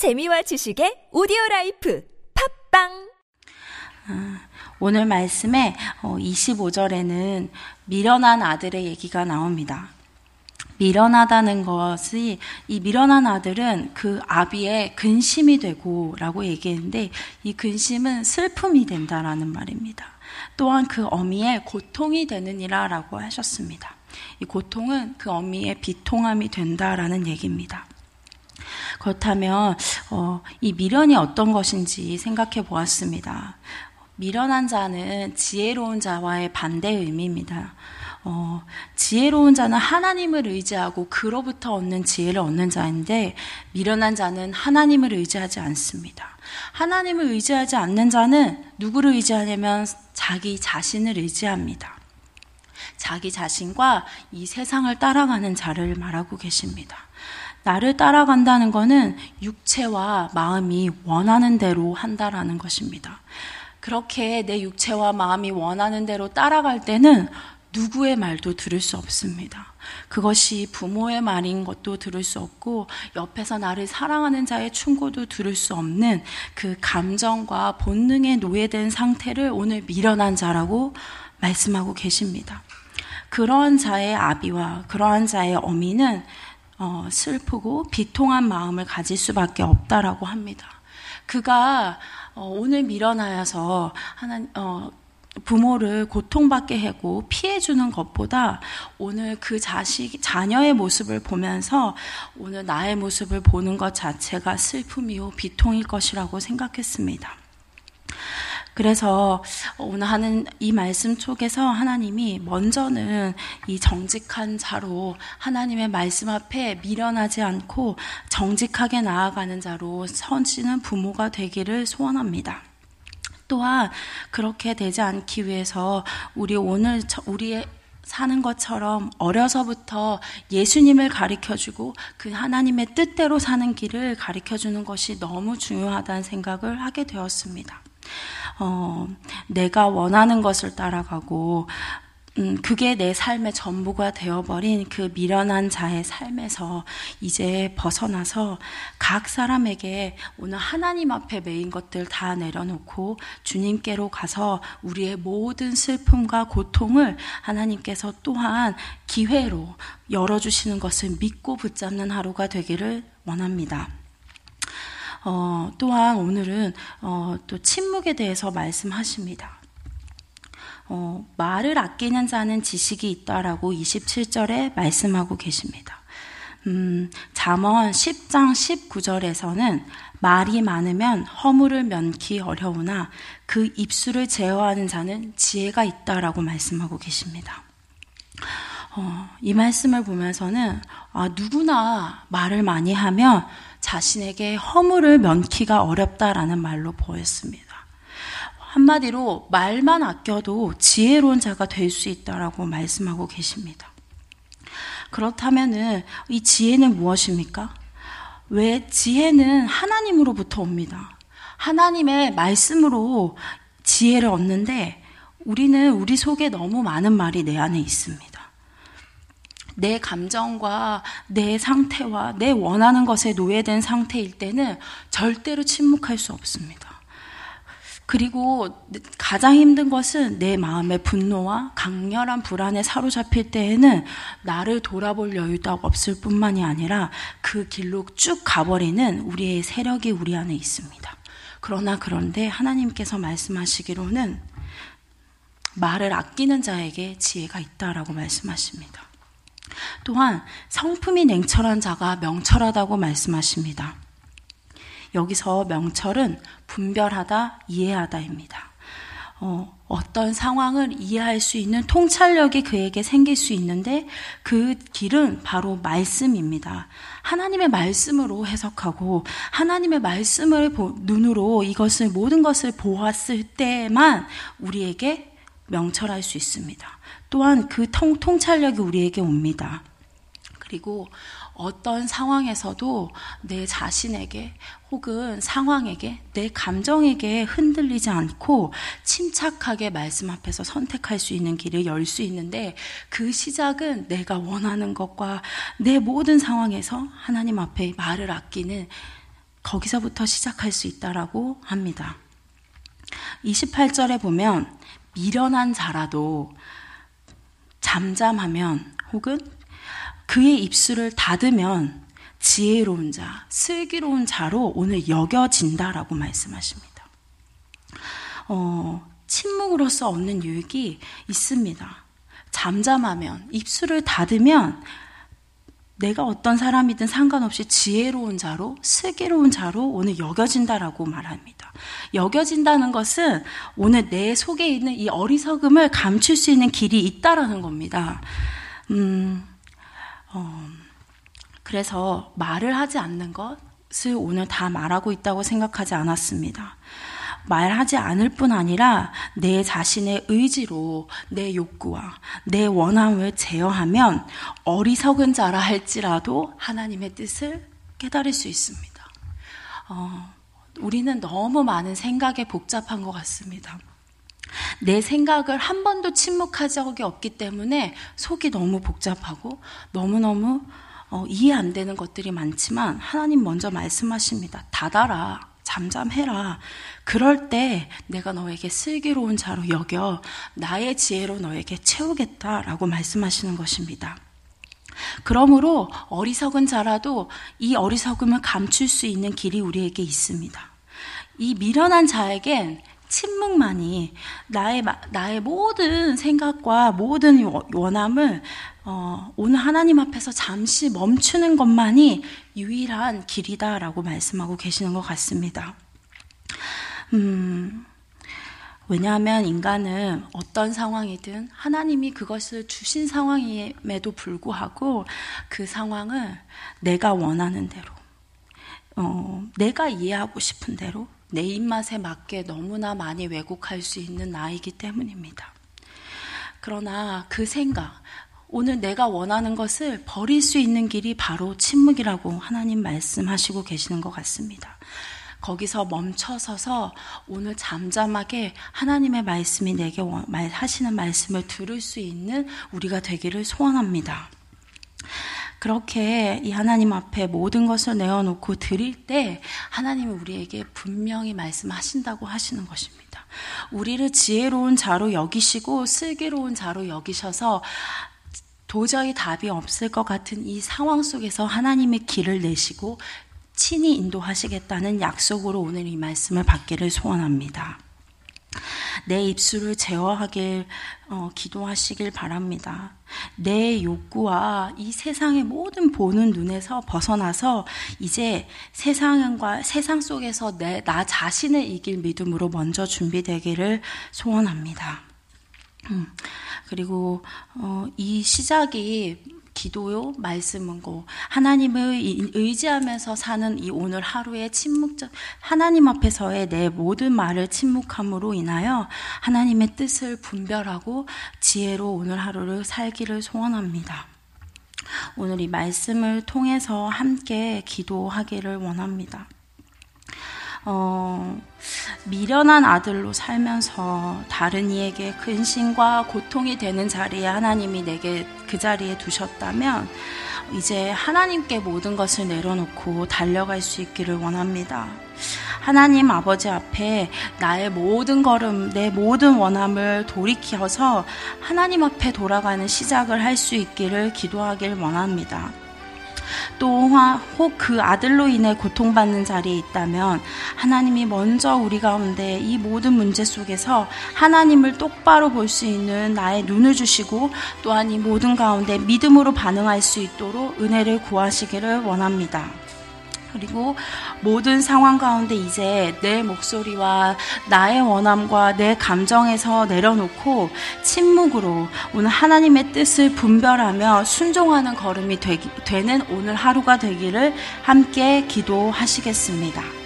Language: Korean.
재미와 지식의 오디오 라이프 팟빵 오늘 말씀에 25절에는 미련한 아들의 얘기가 나옵니다. 미련하다는 것이 이 미련한 아들은 그 아비의 근심이 되고라고 얘기했는데 이 근심은 슬픔이 된다라는 말입니다. 또한 그 어미의 고통이 되느니라라고 하셨습니다. 이 고통은 그 어미의 비통함이 된다라는 얘기입니다. 그렇다면 어, 이 미련이 어떤 것인지 생각해 보았습니다. 미련한 자는 지혜로운 자와의 반대 의미입니다. 어, 지혜로운 자는 하나님을 의지하고 그로부터 얻는 지혜를 얻는 자인데 미련한 자는 하나님을 의지하지 않습니다. 하나님을 의지하지 않는 자는 누구를 의지하냐면 자기 자신을 의지합니다. 자기 자신과 이 세상을 따라가는 자를 말하고 계십니다. 나를 따라간다는 것은 육체와 마음이 원하는 대로 한다라는 것입니다. 그렇게 내 육체와 마음이 원하는 대로 따라갈 때는 누구의 말도 들을 수 없습니다. 그것이 부모의 말인 것도 들을 수 없고 옆에서 나를 사랑하는 자의 충고도 들을 수 없는 그 감정과 본능에 노예된 상태를 오늘 미련한 자라고 말씀하고 계십니다. 그러한 자의 아비와 그러한 자의 어미는 어, 슬프고 비통한 마음을 가질 수밖에 없다라고 합니다. 그가 어, 오늘 밀어나야서 하나 어, 부모를 고통받게 하고 피해주는 것보다 오늘 그 자식, 자녀의 모습을 보면서 오늘 나의 모습을 보는 것 자체가 슬픔이요, 비통일 것이라고 생각했습니다. 그래서 오늘 하는 이 말씀 속에서 하나님이 먼저는 이 정직한 자로 하나님의 말씀 앞에 미련하지 않고 정직하게 나아가는 자로 선지는 부모가 되기를 소원합니다. 또한 그렇게 되지 않기 위해서 우리 오늘 우리의 사는 것처럼 어려서부터 예수님을 가르쳐 주고 그 하나님의 뜻대로 사는 길을 가르쳐 주는 것이 너무 중요하다는 생각을 하게 되었습니다. 어, 내가 원하는 것을 따라가고 음, 그게 내 삶의 전부가 되어버린 그 미련한 자의 삶에서 이제 벗어나서 각 사람에게 오늘 하나님 앞에 메인 것들 다 내려놓고 주님께로 가서 우리의 모든 슬픔과 고통을 하나님께서 또한 기회로 열어주시는 것을 믿고 붙잡는 하루가 되기를 원합니다. 어, 또한 오늘은 어, 또 침묵에 대해서 말씀하십니다. 어, 말을 아끼는 자는 지식이 있다라고 27절에 말씀하고 계십니다. 음, 잠언 10장 19절에서는 말이 많으면 허물을 면키 어려우나 그 입술을 제어하는 자는 지혜가 있다라고 말씀하고 계십니다. 어, 이 말씀을 보면서는 아, 누구나 말을 많이 하면 자신에게 허물을 면키가 어렵다라는 말로 보였습니다. 한마디로 말만 아껴도 지혜로운 자가 될 수 있다라고 말씀하고 계십니다. 그렇다면은 이 지혜는 무엇입니까? 왜 지혜는 하나님으로부터 옵니다. 하나님의 말씀으로 지혜를 얻는데 우리는 우리 속에 너무 많은 말이 내 안에 있습니다. 내 감정과 내 상태와 내 원하는 것에 노예된 상태일 때는 절대로 침묵할 수 없습니다. 그리고 가장 힘든 것은 내 마음의 분노와 강렬한 불안에 사로잡힐 때에는 나를 돌아볼 여유도 없을 뿐만이 아니라 그 길로 쭉 가버리는 우리의 세력이 우리 안에 있습니다. 그러나 그런데 하나님께서 말씀하시기로는 말을 아끼는 자에게 지혜가 있다라고 말씀하십니다. 또한 성품이 냉철한 자가 명철하다고 말씀하십니다. 여기서 명철은 분별하다, 이해하다입니다. 어, 어떤 상황을 이해할 수 있는 통찰력이 그에게 생길 수 있는데 그 길은 바로 말씀입니다. 하나님의 말씀으로 해석하고 하나님의 말씀을 눈으로 이것을 모든 것을 보았을 때만 우리에게 명철할 수 있습니다. 또한 그 통, 통찰력이 우리에게 옵니다. 그리고 어떤 상황에서도 내 자신에게 혹은 상황에게 내 감정에게 흔들리지 않고 침착하게 말씀 앞에서 선택할 수 있는 길을 열 수 있는데 그 시작은 내가 원하는 것과 내 모든 상황에서 하나님 앞에 말을 아끼는 거기서부터 시작할 수 있다라고 합니다. 28절에 보면 미련한 자라도 잠잠하면 혹은 그의 입술을 닫으면 지혜로운 자, 슬기로운 자로 오늘 여겨진다라고 말씀하십니다. 어, 침묵으로서 얻는 유익이 있습니다. 잠잠하면, 입술을 닫으면 내가 어떤 사람이든 상관없이 지혜로운 자로, 슬기로운 자로 오늘 여겨진다라고 말합니다. 여겨진다는 것은 오늘 내 속에 있는 이 어리석음을 감출 수 있는 길이 있다라는 겁니다. 음, 어, 그래서 말을 하지 않는 것을 오늘 다 말하고 있다고 생각하지 않았습니다. 말하지 않을 뿐 아니라 내 자신의 의지로 내 욕구와 내 원함을 제어하면 어리석은 자라 할지라도 하나님의 뜻을 깨달을 수 있습니다. 어, 우리는 너무 많은 생각에 복잡한 것 같습니다. 내 생각을 한 번도 침묵한 적이 없기 때문에 속이 너무 복잡하고 너무너무 어, 이해 안 되는 것들이 많지만 하나님 먼저 말씀하십니다. 닫아라. 잠잠해라. 그럴 때 내가 너에게 슬기로운 자로 여겨 나의 지혜로 너에게 채우겠다라고 말씀하시는 것입니다. 그러므로 어리석은 자라도 이 어리석음을 감출 수 있는 길이 우리에게 있습니다. 이 미련한 자에겐 침묵만이 나의 나의 모든 생각과 모든 원함을 어, 오늘 하나님 앞에서 잠시 멈추는 것만이 유일한 길이다라고 말씀하고 계시는 것 같습니다. 음, 왜냐하면 인간은 어떤 상황이든 하나님이 그것을 주신 상황임에도 불구하고 그 상황을 내가 원하는 대로, 어, 내가 이해하고 싶은 대로 내 입맛에 맞게 너무나 많이 왜곡할 수 있는 나이기 때문입니다. 그러나 그 생각, 오늘 내가 원하는 것을 버릴 수 있는 길이 바로 침묵이라고 하나님 말씀하시고 계시는 것 같습니다. 거기서 멈춰서서 오늘 잠잠하게 하나님의 말씀이 내게 하시는 말씀을 들을 수 있는 우리가 되기를 소원합니다. 그렇게 이 하나님 앞에 모든 것을 내어놓고 드릴 때 하나님은 우리에게 분명히 말씀하신다고 하시는 것입니다. 우리를 지혜로운 자로 여기시고 슬기로운 자로 여기셔서 도저히 답이 없을 것 같은 이 상황 속에서 하나님의 길을 내시고 친히 인도하시겠다는 약속으로 오늘 이 말씀을 받기를 소원합니다. 내 입술을 제어하길 어, 기도하시길 바랍니다. 내 욕구와 이 세상의 모든 보는 눈에서 벗어나서 이제 세상과 세상 속에서 내 나 자신을 이길 믿음으로 먼저 준비되기를 소원합니다. 음, 그리고 어, 이 시작이 기도요, 말씀 은 고 하나님을 의지하면서 사는 이 오늘 하루의 침묵적 하나님 앞에서의 내 모든 말을 침묵함으로 인하여 하나님의 뜻을 분별하고 지혜로 오늘 하루를 살기를 소원합니다. 오늘 이 말씀을 통해서 함께 기도하기를 원합니다. 어, 미련한 아들로 살면서 다른 이에게 근심과 고통이 되는 자리에 하나님이 내게 그 자리에 두셨다면 이제 하나님께 모든 것을 내려놓고 달려갈 수 있기를 원합니다. 하나님 아버지 앞에 나의 모든 걸음, 내 모든 원함을 돌이켜서 하나님 앞에 돌아가는 시작을 할 수 있기를 기도하길 원합니다. 또혹 그 아들로 인해 고통받는 자리에 있다면 하나님이 먼저 우리 가운데 이 모든 문제 속에서 하나님을 똑바로 볼 수 있는 나의 눈을 주시고 또한 이 모든 가운데 믿음으로 반응할 수 있도록 은혜를 구하시기를 원합니다. 그리고 모든 상황 가운데 이제 내 목소리와 나의 원함과 내 감정에서 내려놓고 침묵으로 오늘 하나님의 뜻을 분별하며 순종하는 걸음이 되기, 되는 오늘 하루가 되기를 함께 기도하시겠습니다.